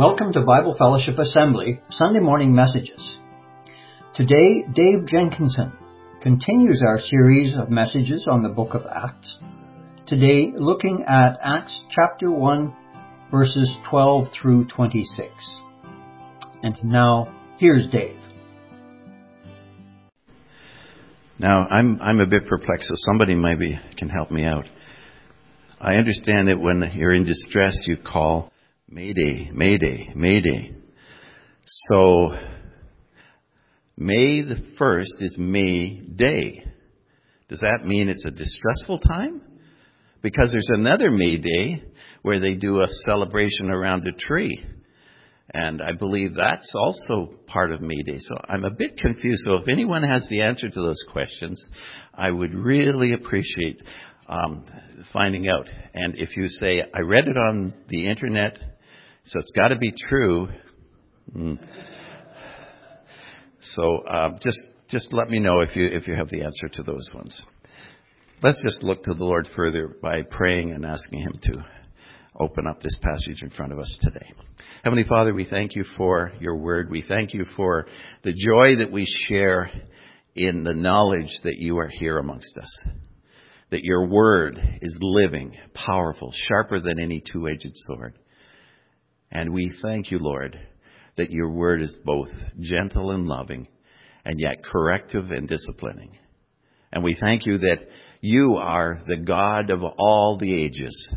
Welcome to Bible Fellowship Assembly Sunday Morning Messages. Today, Dave Jenkinson continues our series of messages on the book of Acts. Today, looking at Acts chapter 1, verses 12 through 26. And now, here's Dave. Now, I'm, I'm a bit perplexed, so somebody maybe can help me out. I understand that when you're in distress, you call Mayday, Mayday, Mayday. So, May the 1st is May Day. Does that mean it's a distressful time? Because there's another May Day where they do a celebration around a tree. And I believe that's also part of May Day. So I'm a bit confused. So if anyone has the answer to those questions, I would really appreciate um, finding out. And if you say, I read it on the internet, so it's got to be true. Mm. So uh, just just let me know if you if you have the answer to those ones. Let's just look to the Lord further by praying and asking Him to open up this passage in front of us today. Heavenly Father, we thank you for your word. We thank you for the joy that we share in the knowledge that you are here amongst us. That your word is living, powerful, sharper than any two-edged sword. And we thank you, Lord, that your word is both gentle and loving, and yet corrective and disciplining. And we thank you that you are the God of all the ages,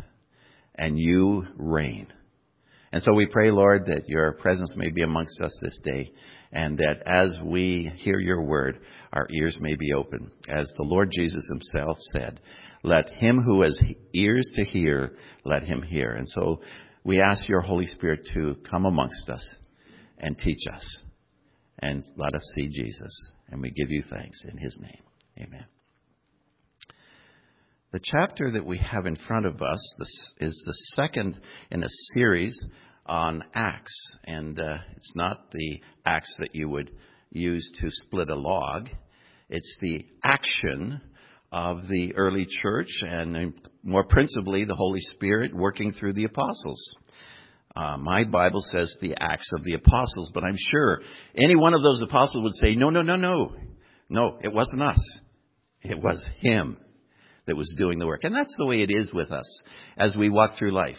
and you reign. And so we pray, Lord, that your presence may be amongst us this day, and that as we hear your word, our ears may be open. As the Lord Jesus himself said, let him who has ears to hear, let him hear. And so we ask your Holy Spirit to come amongst us and teach us and let us see Jesus. And we give you thanks in his name. Amen. The chapter that we have in front of us this is the second in a series on Acts. And uh, it's not the Acts that you would use to split a log, it's the action of the early church and more principally the Holy Spirit working through the apostles. Uh, my Bible says the Acts of the Apostles, but I'm sure any one of those apostles would say, no, no, no, no. No, it wasn't us. It was Him that was doing the work. And that's the way it is with us as we walk through life.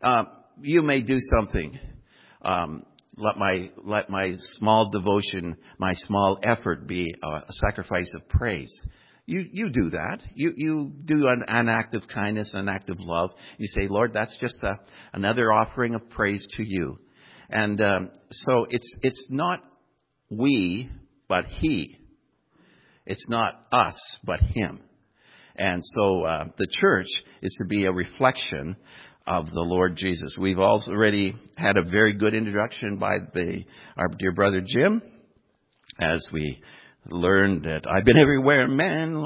Uh, you may do something. Um, let my let my small devotion, my small effort be a, a sacrifice of praise. You you do that. You you do an, an act of kindness, an act of love. You say, Lord, that's just a, another offering of praise to you. And um, so it's it's not we, but He. It's not us, but Him. And so uh, the church is to be a reflection of the Lord Jesus. We've already had a very good introduction by the our dear brother Jim as we learned that I've been everywhere, man,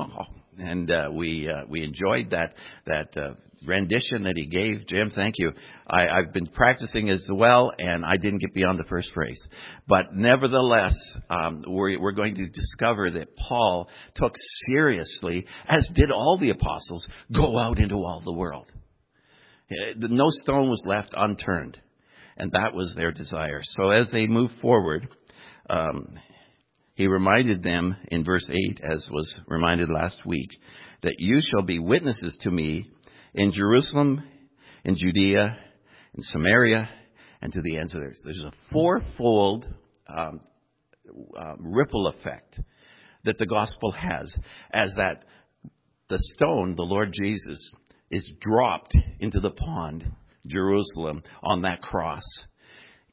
and uh, we uh, we enjoyed that that uh, rendition that he gave. Jim, thank you. I, I've been practicing as well, and I didn't get beyond the first phrase. But nevertheless, um, we're, we're going to discover that Paul took seriously, as did all the apostles, go out into all the world. Uh, no stone was left unturned, and that was their desire. So as they move forward, um, he reminded them in verse 8, as was reminded last week, that you shall be witnesses to me in Jerusalem, in Judea, in Samaria, and to the ends of the earth. There's a fourfold um, uh, ripple effect that the gospel has, as that the stone, the Lord Jesus, is dropped into the pond, Jerusalem, on that cross.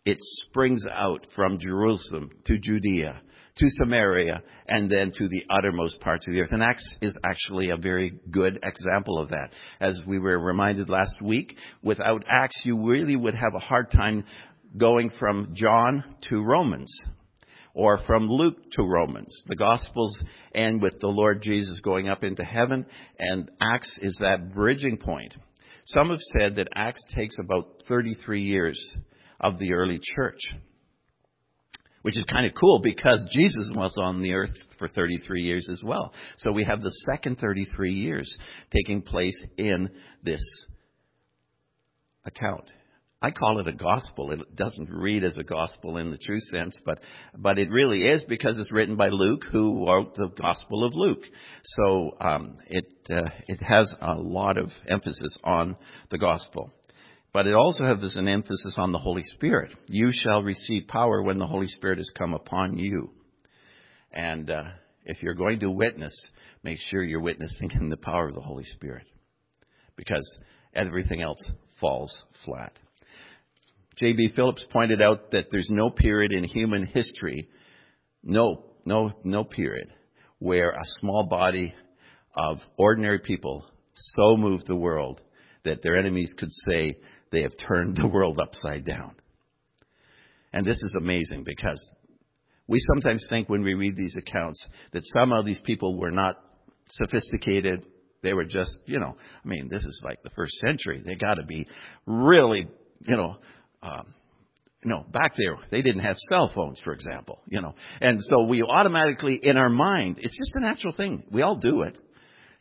It springs out from Jerusalem to Judea to Samaria, and then to the uttermost parts of the earth. And Acts is actually a very good example of that. As we were reminded last week, without Acts, you really would have a hard time going from John to Romans or from Luke to Romans. The Gospels end with the Lord Jesus going up into heaven, and Acts is that bridging point. Some have said that Acts takes about 33 years of the early church which is kind of cool because Jesus was on the earth for 33 years as well. So we have the second 33 years taking place in this account I call it a gospel. It doesn't read as a gospel in the true sense, but but it really is because it's written by Luke, who wrote the Gospel of Luke. So um, it uh, it has a lot of emphasis on the gospel, but it also has an emphasis on the Holy Spirit. You shall receive power when the Holy Spirit has come upon you, and uh, if you're going to witness, make sure you're witnessing in the power of the Holy Spirit, because everything else falls flat. J.B. Phillips pointed out that there's no period in human history, no, no, no period, where a small body of ordinary people so moved the world that their enemies could say they have turned the world upside down. And this is amazing because we sometimes think when we read these accounts that somehow these people were not sophisticated. They were just, you know, I mean, this is like the first century. They got to be really, you know, um, you know, back there, they didn't have cell phones, for example, you know. And so we automatically, in our mind, it's just a natural thing. We all do it.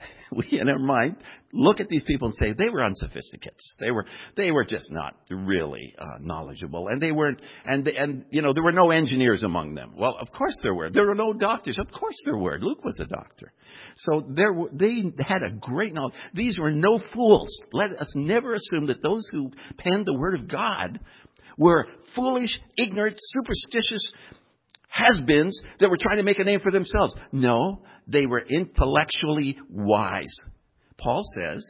We, in our mind, look at these people and say they were unsophisticates. They were, they were just not really uh, knowledgeable, and they weren't, and and you know, there were no engineers among them. Well, of course there were. There were no doctors. Of course there were. Luke was a doctor, so there were, they had a great knowledge. These were no fools. Let us never assume that those who penned the word of God were foolish, ignorant, superstitious has-beens that were trying to make a name for themselves. No, they were intellectually wise. Paul says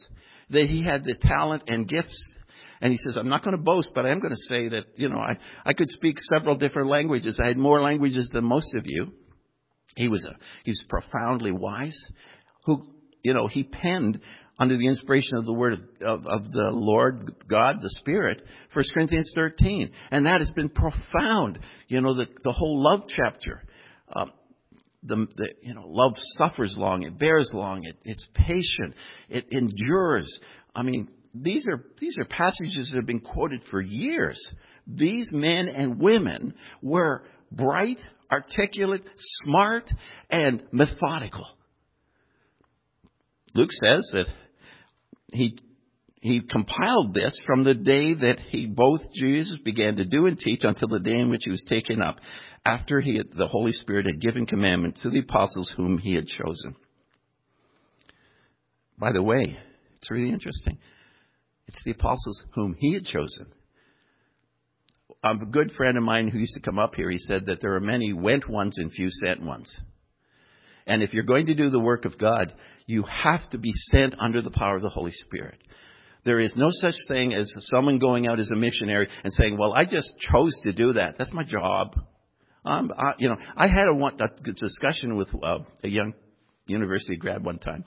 that he had the talent and gifts. And he says, I'm not going to boast, but I am going to say that, you know, I, I could speak several different languages. I had more languages than most of you. He was a, he's profoundly wise. Who, you know, he penned under the inspiration of the word of, of, the Lord God, the Spirit, 1 Corinthians 13. And that has been profound. You know, the, the whole love chapter. Uh, the, the, you know, love suffers long, it bears long, it, it's patient, it endures. I mean, these are, these are passages that have been quoted for years. These men and women were bright, articulate, smart, and methodical. Luke says that he he compiled this from the day that he both Jesus began to do and teach until the day in which he was taken up, after he had, the Holy Spirit had given commandment to the apostles whom he had chosen. By the way, it's really interesting. It's the apostles whom he had chosen. A good friend of mine who used to come up here, he said that there are many went ones and few sent ones. And if you're going to do the work of God, you have to be sent under the power of the Holy Spirit. There is no such thing as someone going out as a missionary and saying, "Well, I just chose to do that. That's my job." I, you know, I had a, one, a discussion with uh, a young university grad one time.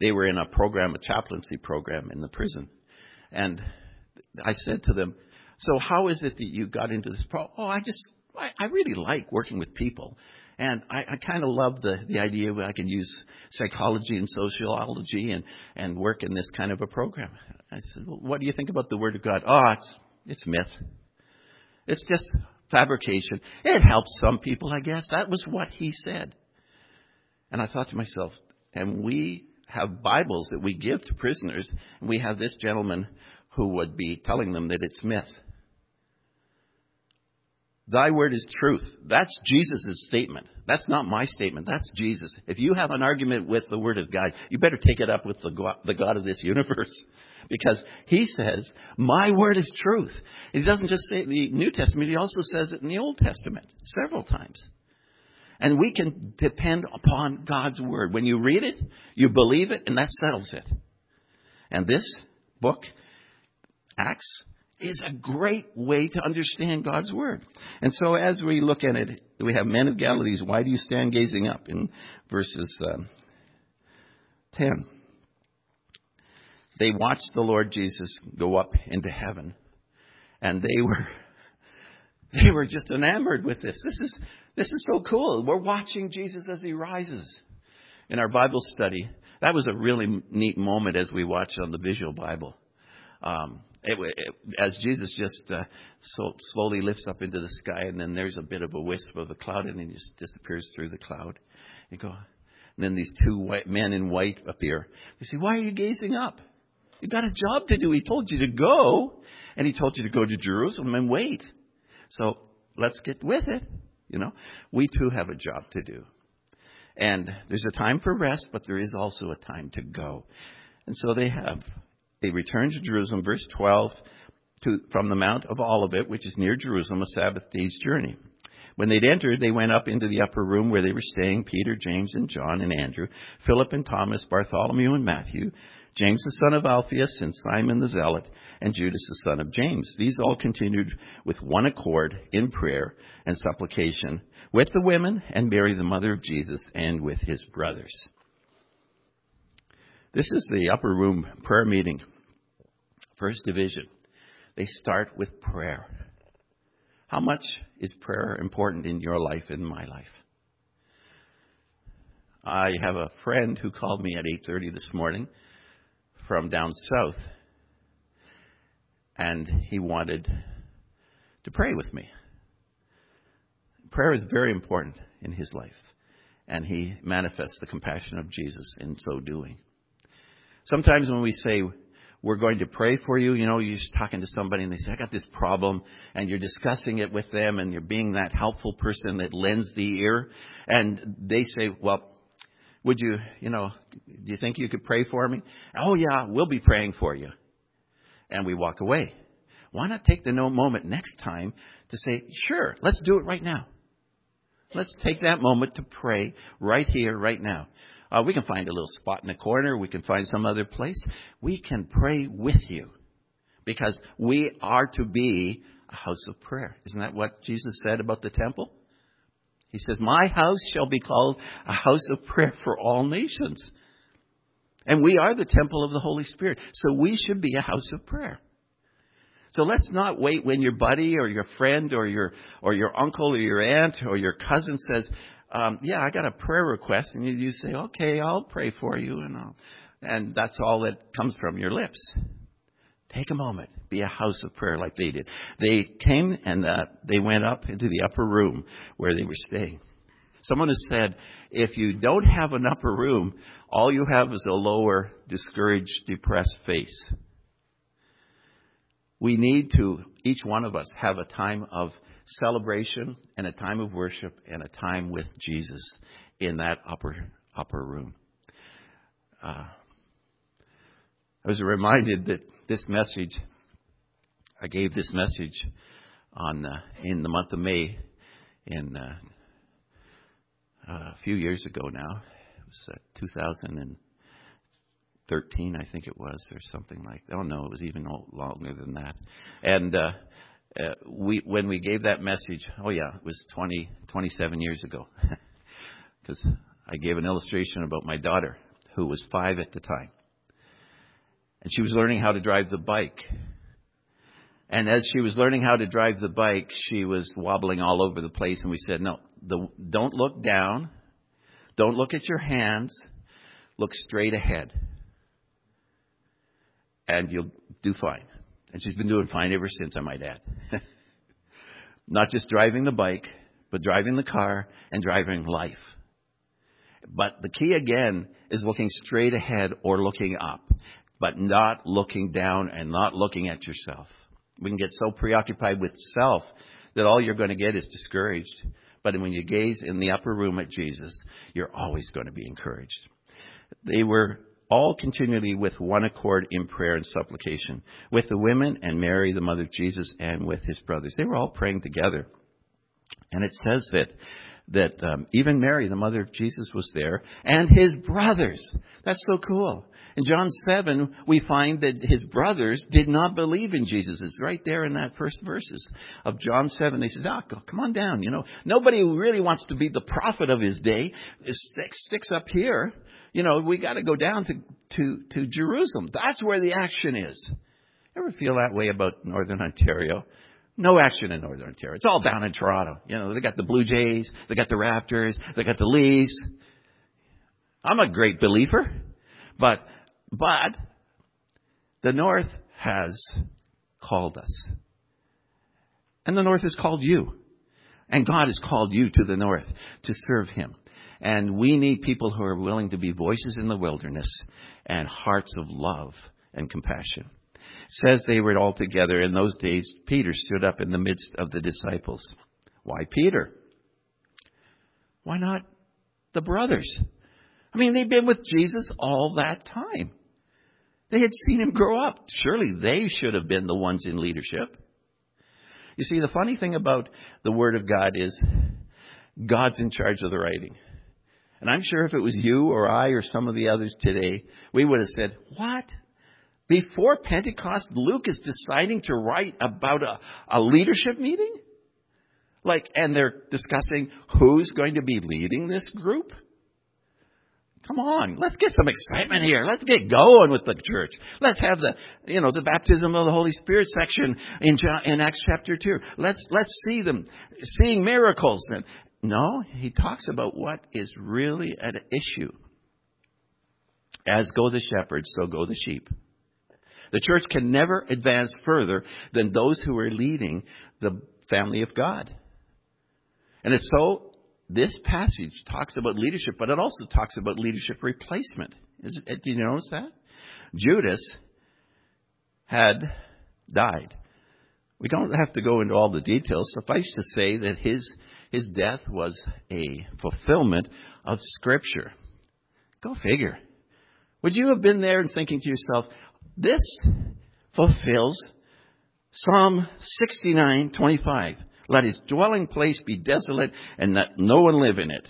They were in a program, a chaplaincy program in the prison, and I said to them, "So how is it that you got into this?" Pro- oh, I just, I, I really like working with people. And I, I kind of love the, the idea that I can use psychology and sociology and, and work in this kind of a program. I said, well, what do you think about the Word of God? Oh, it's, it's myth. It's just fabrication. It helps some people, I guess. That was what he said. And I thought to myself, and we have Bibles that we give to prisoners, and we have this gentleman who would be telling them that it's myth. Thy word is truth. That's Jesus' statement. That's not my statement. That's Jesus. If you have an argument with the word of God, you better take it up with the God, the God of this universe. Because he says, my word is truth. He doesn't just say it in the New Testament, he also says it in the Old Testament several times. And we can depend upon God's word. When you read it, you believe it, and that settles it. And this book, Acts, is a great way to understand God's Word. And so as we look at it, we have men of Galilee, why do you stand gazing up in verses uh, 10? They watched the Lord Jesus go up into heaven, and they were they were just enamored with this. This is this is so cool. We're watching Jesus as he rises. In our Bible study, that was a really neat moment as we watched on the visual Bible. Um, it, it, as Jesus just uh, so slowly lifts up into the sky, and then there's a bit of a wisp of a cloud, and he just disappears through the cloud. You go, and then these two white men in white appear. They say, "Why are you gazing up? You got a job to do. He told you to go." And he told you to go to Jerusalem and wait. So let's get with it. You know, we too have a job to do. And there's a time for rest, but there is also a time to go. And so they have. They return to Jerusalem, verse 12, to, from the Mount of Olivet, which is near Jerusalem, a Sabbath day's journey. When they'd entered, they went up into the upper room where they were staying Peter, James, and John, and Andrew, Philip and Thomas, Bartholomew and Matthew, James the son of Alphaeus, and Simon the Zealot, and Judas the son of James. These all continued with one accord in prayer and supplication with the women and Mary, the mother of Jesus, and with his brothers. This is the upper room prayer meeting, first division. They start with prayer. How much is prayer important in your life, in my life? I have a friend who called me at 8:30 this morning from down south and he wanted to pray with me. Prayer is very important in his life and he manifests the compassion of Jesus in so doing. Sometimes when we say we're going to pray for you. You know, you're just talking to somebody and they say, I got this problem, and you're discussing it with them, and you're being that helpful person that lends the ear, and they say, Well, would you, you know, do you think you could pray for me? Oh, yeah, we'll be praying for you. And we walk away. Why not take the no moment next time to say, Sure, let's do it right now. Let's take that moment to pray right here, right now. Uh, we can find a little spot in the corner. We can find some other place. We can pray with you because we are to be a house of prayer. Isn't that what Jesus said about the temple? He says, My house shall be called a house of prayer for all nations. And we are the temple of the Holy Spirit. So we should be a house of prayer. So let's not wait when your buddy or your friend or your or your uncle or your aunt or your cousin says, um, yeah, I got a prayer request, and you, you say, okay, I'll pray for you, and I'll, and that's all that comes from your lips. Take a moment, be a house of prayer like they did. They came and uh, they went up into the upper room where they were staying. Someone has said, if you don't have an upper room, all you have is a lower, discouraged, depressed face. We need to, each one of us, have a time of celebration and a time of worship and a time with Jesus in that upper upper room. Uh, I was reminded that this message, I gave this message on uh, in the month of May, in uh, a few years ago now. It was uh, 2013, I think it was, or something like. that. Oh no, it was even longer than that. And uh, Uh, when we gave that message, oh yeah, it was 20, 27 years ago, because I gave an illustration about my daughter who was five at the time, and she was learning how to drive the bike. And as she was learning how to drive the bike, she was wobbling all over the place, and we said, no, the, don't look down, don't look at your hands, look straight ahead, and you'll do fine. And she's been doing fine ever since, I might add. Not just driving the bike, but driving the car and driving life. But the key again is looking straight ahead or looking up, but not looking down and not looking at yourself. We can get so preoccupied with self that all you're going to get is discouraged. But when you gaze in the upper room at Jesus, you're always going to be encouraged. They were all continually with one accord in prayer and supplication, with the women and Mary, the mother of Jesus, and with his brothers. They were all praying together. And it says that that um, even Mary, the mother of Jesus, was there, and his brothers. That's so cool. In John 7, we find that his brothers did not believe in Jesus. It's right there in that first verses of John 7. They says, ah, come on down. You know, nobody really wants to be the prophet of his day. It sticks up here you know, we got to go down to, to, to Jerusalem. That's where the action is. Ever feel that way about Northern Ontario? No action in Northern Ontario. It's all down in Toronto. You know, they got the Blue Jays, they got the Raptors, they got the Leafs. I'm a great believer, but, but the North has called us. And the North has called you. And God has called you to the North to serve Him. And we need people who are willing to be voices in the wilderness and hearts of love and compassion. says they were all together. In those days, Peter stood up in the midst of the disciples. Why Peter? Why not the brothers? I mean, they've been with Jesus all that time. They had seen him grow up. Surely they should have been the ones in leadership. You see, the funny thing about the Word of God is God's in charge of the writing. And I'm sure if it was you or I or some of the others today, we would have said, What? Before Pentecost, Luke is deciding to write about a, a leadership meeting? Like, and they're discussing who's going to be leading this group? Come on, let's get some excitement here. Let's get going with the church. Let's have the, you know, the baptism of the Holy Spirit section in, John, in Acts chapter 2. Let's, let's see them seeing miracles. And no, he talks about what is really an issue. As go the shepherds, so go the sheep. The church can never advance further than those who are leading the family of God. And it's so this passage talks about leadership, but it also talks about leadership replacement. Is it, do you notice that? Judas had died. We don't have to go into all the details. Suffice to say that his, his death was a fulfillment of Scripture. Go figure. Would you have been there and thinking to yourself, this fulfills Psalm 69:25. Let his dwelling place be desolate and let no one live in it.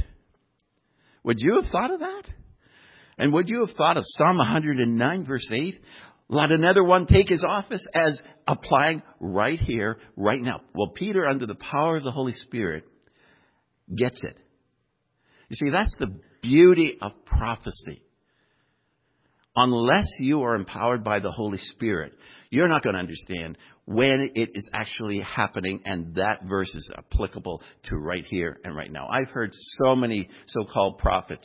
Would you have thought of that? And would you have thought of Psalm 109 verse 8? Let another one take his office as applying right here, right now. Well, Peter, under the power of the Holy Spirit, gets it. You see, that's the beauty of prophecy. Unless you are empowered by the Holy Spirit, you're not going to understand when it is actually happening, and that verse is applicable to right here and right now. I've heard so many so-called prophets.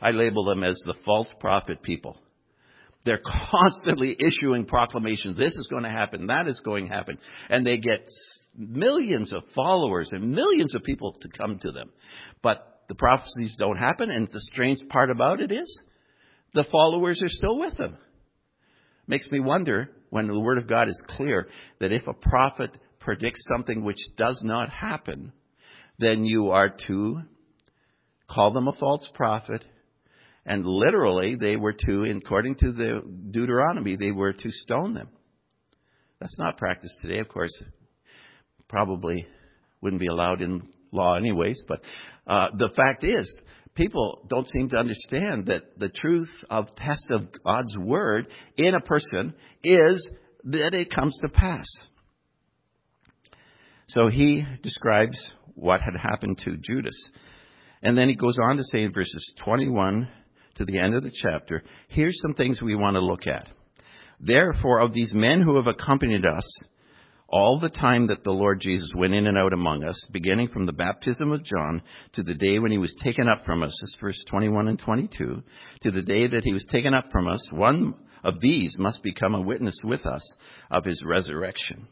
I label them as the false prophet people. They're constantly issuing proclamations. This is going to happen. That is going to happen. And they get millions of followers and millions of people to come to them. But the prophecies don't happen. And the strange part about it is the followers are still with them. Makes me wonder when the Word of God is clear that if a prophet predicts something which does not happen, then you are to call them a false prophet. And literally, they were to, according to the Deuteronomy, they were to stone them. That's not practiced today, of course. Probably wouldn't be allowed in law, anyways. But uh, the fact is, people don't seem to understand that the truth of test of God's word in a person is that it comes to pass. So he describes what had happened to Judas. And then he goes on to say in verses 21 to the end of the chapter, here's some things we want to look at. Therefore, of these men who have accompanied us, all the time that the Lord Jesus went in and out among us, beginning from the baptism of John to the day when he was taken up from us, this verse 21 and 22, to the day that he was taken up from us, one of these must become a witness with us of his resurrection.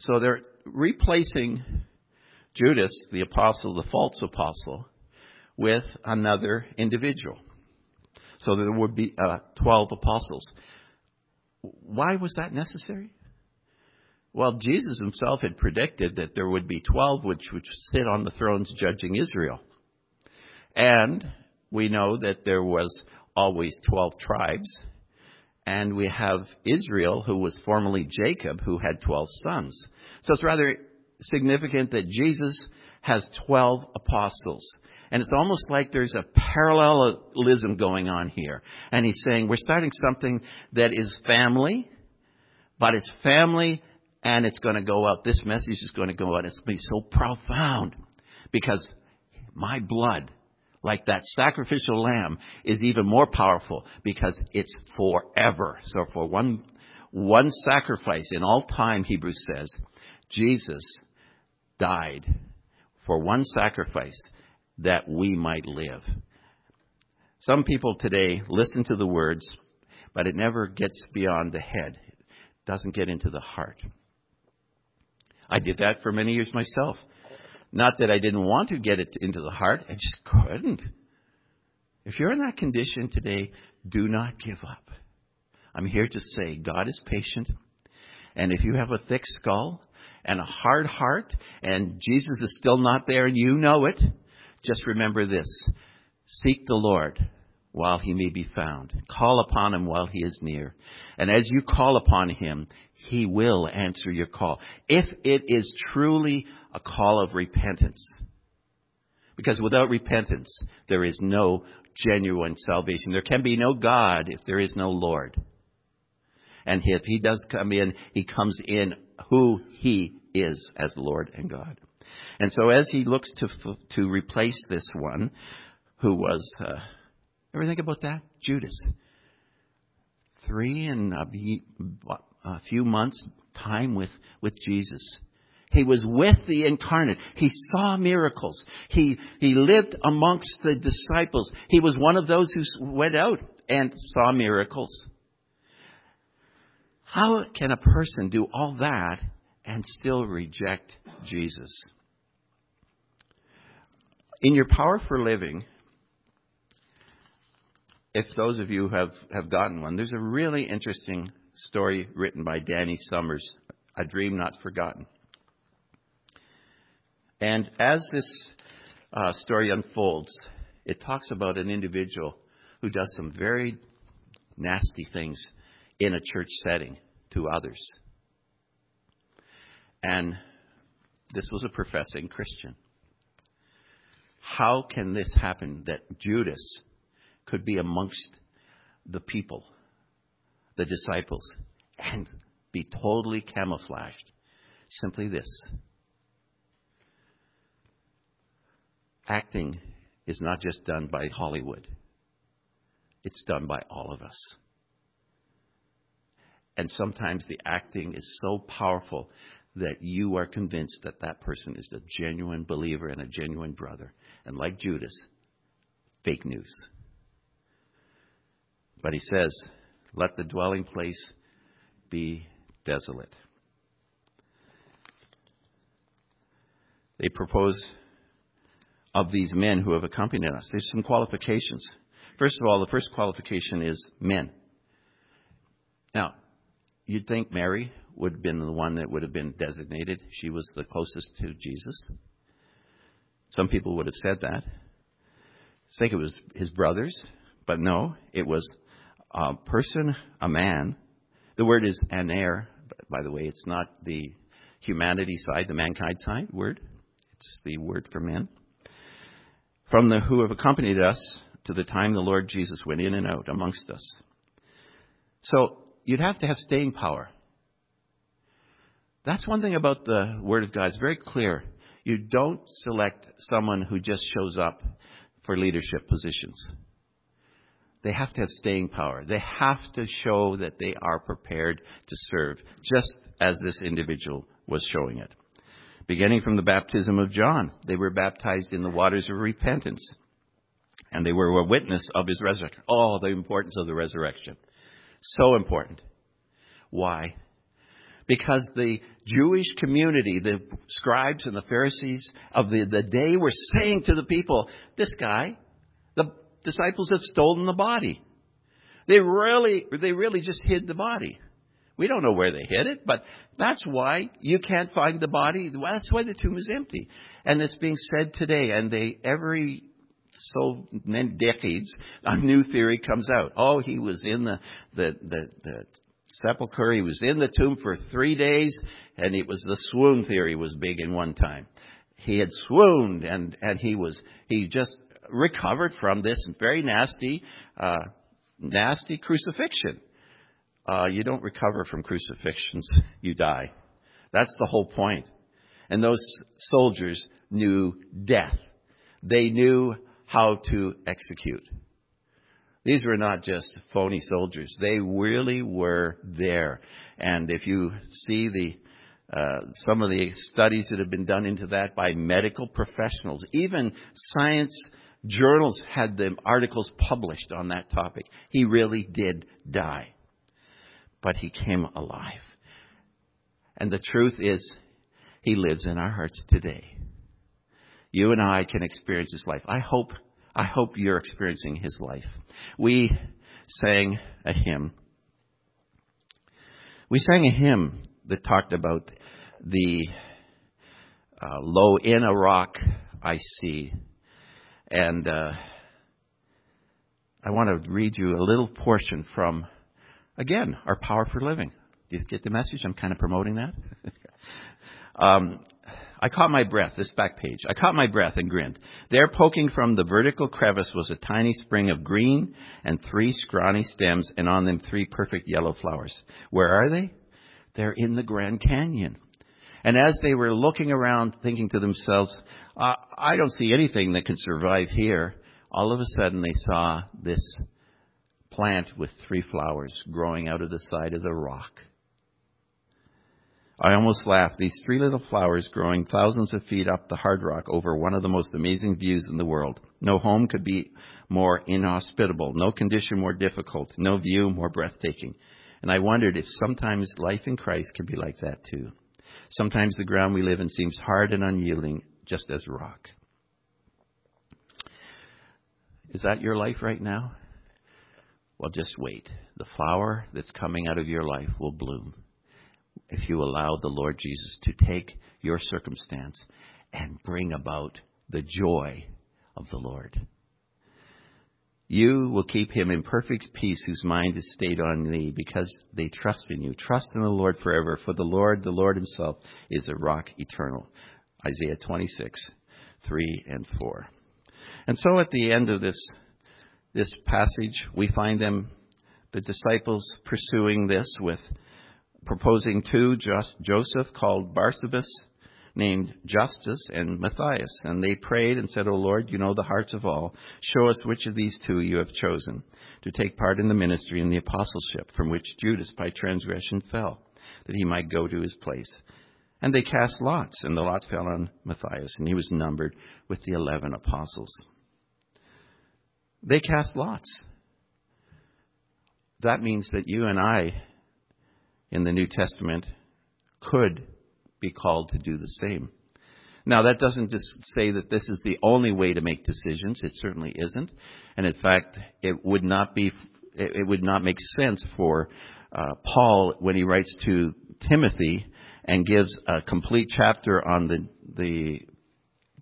So they're replacing Judas, the apostle, the false apostle, with another individual. So there would be uh, 12 apostles. Why was that necessary? Well, Jesus himself had predicted that there would be 12 which would sit on the thrones judging Israel. And we know that there was always 12 tribes. And we have Israel, who was formerly Jacob, who had 12 sons. So it's rather significant that Jesus has 12 apostles. And it's almost like there's a parallelism going on here. And he's saying we're starting something that is family, but it's family and it's going to go out. This message is going to go out. It's going to be so profound because my blood, like that sacrificial lamb, is even more powerful because it's forever. So for one, one sacrifice in all time, Hebrews says, Jesus died for one sacrifice that we might live. Some people today listen to the words, but it never gets beyond the head. It doesn't get into the heart. I did that for many years myself. Not that I didn't want to get it into the heart, I just couldn't. If you're in that condition today, do not give up. I'm here to say God is patient. And if you have a thick skull and a hard heart and Jesus is still not there and you know it, just remember this. Seek the Lord while he may be found. Call upon him while he is near. And as you call upon him, he will answer your call. If it is truly a call of repentance. Because without repentance, there is no genuine salvation. There can be no God if there is no Lord. And if he does come in, he comes in who he is as Lord and God. And so as he looks to, to replace this one, who was, uh, ever think about that? Judas. Three and a, a few months time with, with Jesus. He was with the incarnate. He saw miracles. He, he lived amongst the disciples. He was one of those who went out and saw miracles. How can a person do all that and still reject Jesus? In your power for living, if those of you have, have gotten one, there's a really interesting story written by Danny Summers, A Dream Not Forgotten. And as this uh, story unfolds, it talks about an individual who does some very nasty things in a church setting to others. And this was a professing Christian. How can this happen that Judas could be amongst the people, the disciples, and be totally camouflaged? Simply this acting is not just done by Hollywood, it's done by all of us. And sometimes the acting is so powerful that you are convinced that that person is a genuine believer and a genuine brother. And like Judas, fake news. But he says, let the dwelling place be desolate. They propose of these men who have accompanied us. There's some qualifications. First of all, the first qualification is men. Now, you'd think Mary would have been the one that would have been designated. She was the closest to Jesus. Some people would have said that. Think it was his brothers, but no, it was a person, a man. The word is aner, by the way. It's not the humanity side, the mankind side word. It's the word for men from the who have accompanied us to the time the Lord Jesus went in and out amongst us. So you'd have to have staying power. That's one thing about the Word of God. It's very clear. You don't select someone who just shows up for leadership positions. They have to have staying power. They have to show that they are prepared to serve, just as this individual was showing it beginning from the baptism of John. They were baptized in the waters of repentance. And they were a witness of his resurrection. Oh, the importance of the resurrection. So important. Why? Because the Jewish community, the scribes and the Pharisees of the, the day were saying to the people, this guy, disciples have stolen the body. They really, they really just hid the body. We don't know where they hid it, but that's why you can't find the body. That's why the tomb is empty. And it's being said today, and they every so many decades, a new theory comes out. Oh, he was in the the the, the sepulcher. He was in the tomb for three days, and it was the swoon theory was big in one time. He had swooned, and and he was he just recovered from this very nasty, uh, nasty crucifixion uh, you don't recover from crucifixions, you die. That's the whole point. And those soldiers knew death. They knew how to execute. These were not just phony soldiers. They really were there. And if you see the uh, some of the studies that have been done into that by medical professionals, even science journals had the articles published on that topic. He really did die but he came alive. And the truth is, he lives in our hearts today. You and I can experience his life. I hope, I hope you're experiencing his life. We sang a hymn We sang a hymn that talked about the uh, low in a rock I see. And uh, I want to read you a little portion from, again, our Power for Living. Do you get the message? I'm kind of promoting that. um, I caught my breath, this back page. I caught my breath and grinned. There, poking from the vertical crevice, was a tiny spring of green and three scrawny stems, and on them three perfect yellow flowers. Where are they? They're in the Grand Canyon. And as they were looking around, thinking to themselves, uh, I don't see anything that can survive here, all of a sudden they saw this plant with three flowers growing out of the side of the rock. I almost laughed. These three little flowers growing thousands of feet up the hard rock over one of the most amazing views in the world. No home could be more inhospitable, no condition more difficult, no view more breathtaking. And I wondered if sometimes life in Christ can be like that too. Sometimes the ground we live in seems hard and unyielding, just as rock. Is that your life right now? Well, just wait. The flower that's coming out of your life will bloom if you allow the Lord Jesus to take your circumstance and bring about the joy of the Lord. You will keep him in perfect peace whose mind is stayed on thee because they trust in you. Trust in the Lord forever, for the Lord, the Lord himself, is a rock eternal. Isaiah 26, 3 and 4. And so at the end of this, this passage, we find them, the disciples pursuing this with proposing two Joseph called Barsabas, named Justus and Matthias. And they prayed and said, O Lord, you know the hearts of all. Show us which of these two you have chosen to take part in the ministry and the apostleship from which Judas by transgression fell, that he might go to his place. And they cast lots, and the lot fell on Matthias, and he was numbered with the eleven apostles. They cast lots. That means that you and I in the New Testament could be called to do the same. Now, that doesn't just say that this is the only way to make decisions. It certainly isn't. And in fact, it would not be, it would not make sense for uh, Paul when he writes to Timothy and gives a complete chapter on the, the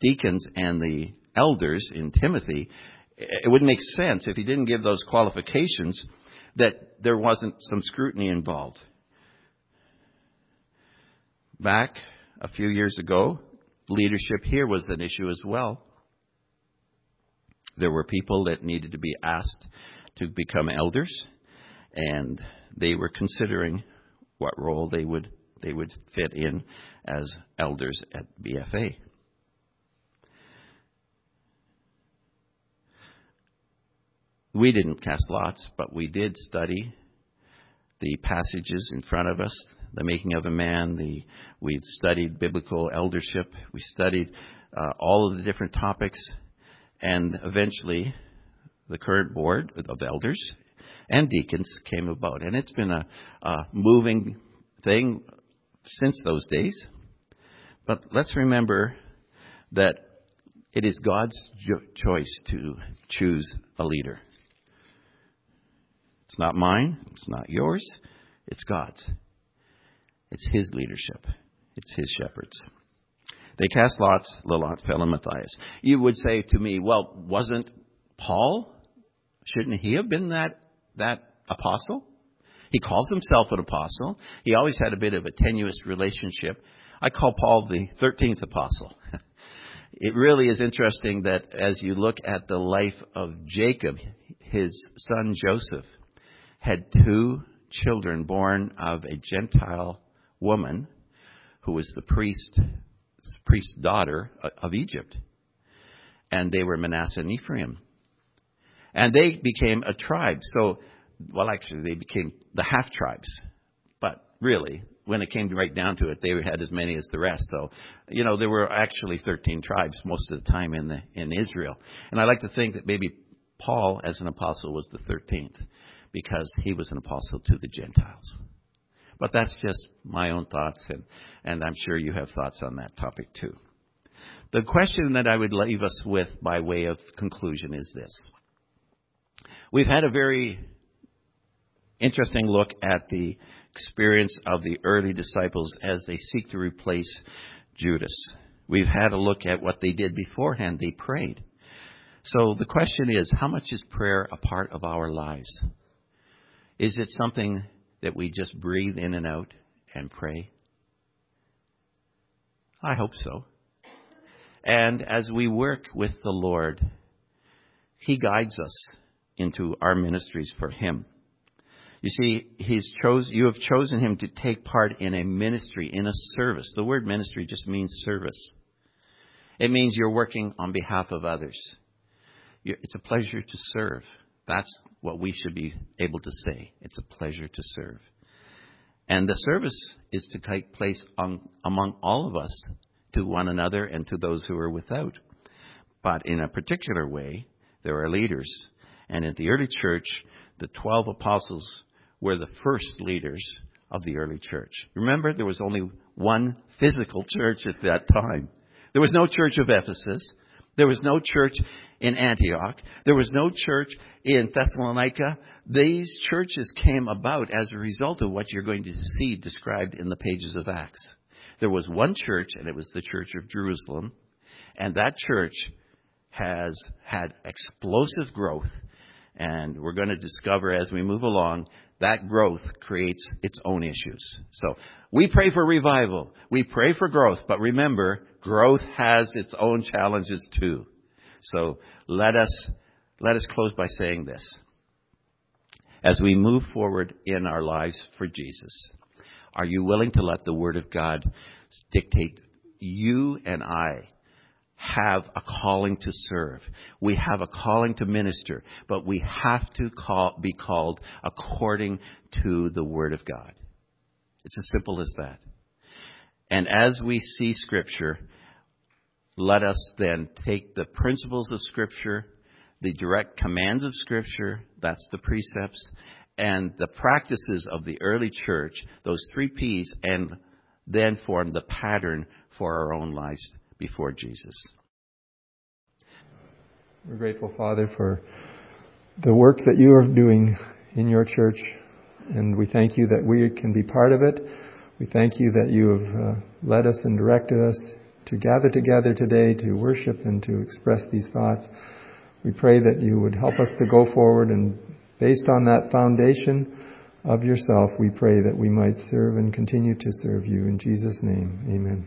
deacons and the elders in Timothy. It wouldn't make sense if he didn't give those qualifications that there wasn't some scrutiny involved back a few years ago, leadership here was an issue as well. There were people that needed to be asked to become elders, and they were considering what role they would they would fit in as elders at BFA. We didn't cast lots, but we did study the passages in front of us the making of a man. The, we studied biblical eldership. We studied uh, all of the different topics. And eventually, the current board of elders and deacons came about. And it's been a, a moving thing since those days. But let's remember that it is God's jo- choice to choose a leader. It's not mine, it's not yours, it's God's. It's his leadership. It's his shepherds. They cast lots, the lot fell on Matthias. You would say to me, well, wasn't Paul? Shouldn't he have been that, that apostle? He calls himself an apostle. He always had a bit of a tenuous relationship. I call Paul the 13th apostle. it really is interesting that as you look at the life of Jacob, his son Joseph had two children born of a Gentile woman who was the priest, priest's daughter of Egypt. And they were Manasseh and Ephraim. And they became a tribe. So, well, actually, they became the half tribes. But really, when it came right down to it, they had as many as the rest. So, you know, there were actually 13 tribes most of the time in the, in Israel. And I like to think that maybe Paul, as an apostle, was the 13th because he was an apostle to the Gentiles. But that's just my own thoughts, and, and I'm sure you have thoughts on that topic too. The question that I would leave us with by way of conclusion is this. We've had a very interesting look at the experience of the early disciples as they seek to replace Judas. We've had a look at what they did beforehand. They prayed. So the question is, how much is prayer a part of our lives? Is it something that we just breathe in and out and pray? I hope so. And as we work with the Lord, He guides us into our ministries for Him. You see, he's chose, you have chosen him to take part in a ministry, in a service. The word ministry just means service. It means you're working on behalf of others. It's a pleasure to serve. That's what we should be able to say. It's a pleasure to serve. And the service is to take place on, among all of us, to one another and to those who are without. But in a particular way, there are leaders. And in the early church, the 12 apostles were the first leaders of the early church. Remember, there was only one physical church at that time. There was no church of Ephesus. There was no church in Antioch. There was no church in Thessalonica. These churches came about as a result of what you're going to see described in the pages of Acts. There was one church, and it was the Church of Jerusalem, and that church has had explosive growth. And we're going to discover as we move along that growth creates its own issues. So we pray for revival. We pray for growth. But remember, growth has its own challenges too. So let us, let us close by saying this. As we move forward in our lives for Jesus, are you willing to let the Word of God dictate you and I have a calling to serve. We have a calling to minister, but we have to call, be called according to the Word of God. It's as simple as that. And as we see Scripture, let us then take the principles of Scripture, the direct commands of Scripture, that's the precepts, and the practices of the early church, those three P's, and then form the pattern for our own lives before Jesus. We're grateful, Father, for the work that you are doing in your church, and we thank you that we can be part of it. We thank you that you have uh, led us and directed us to gather together today to worship and to express these thoughts. We pray that you would help us to go forward, and based on that foundation of yourself, we pray that we might serve and continue to serve you. In Jesus' name, amen.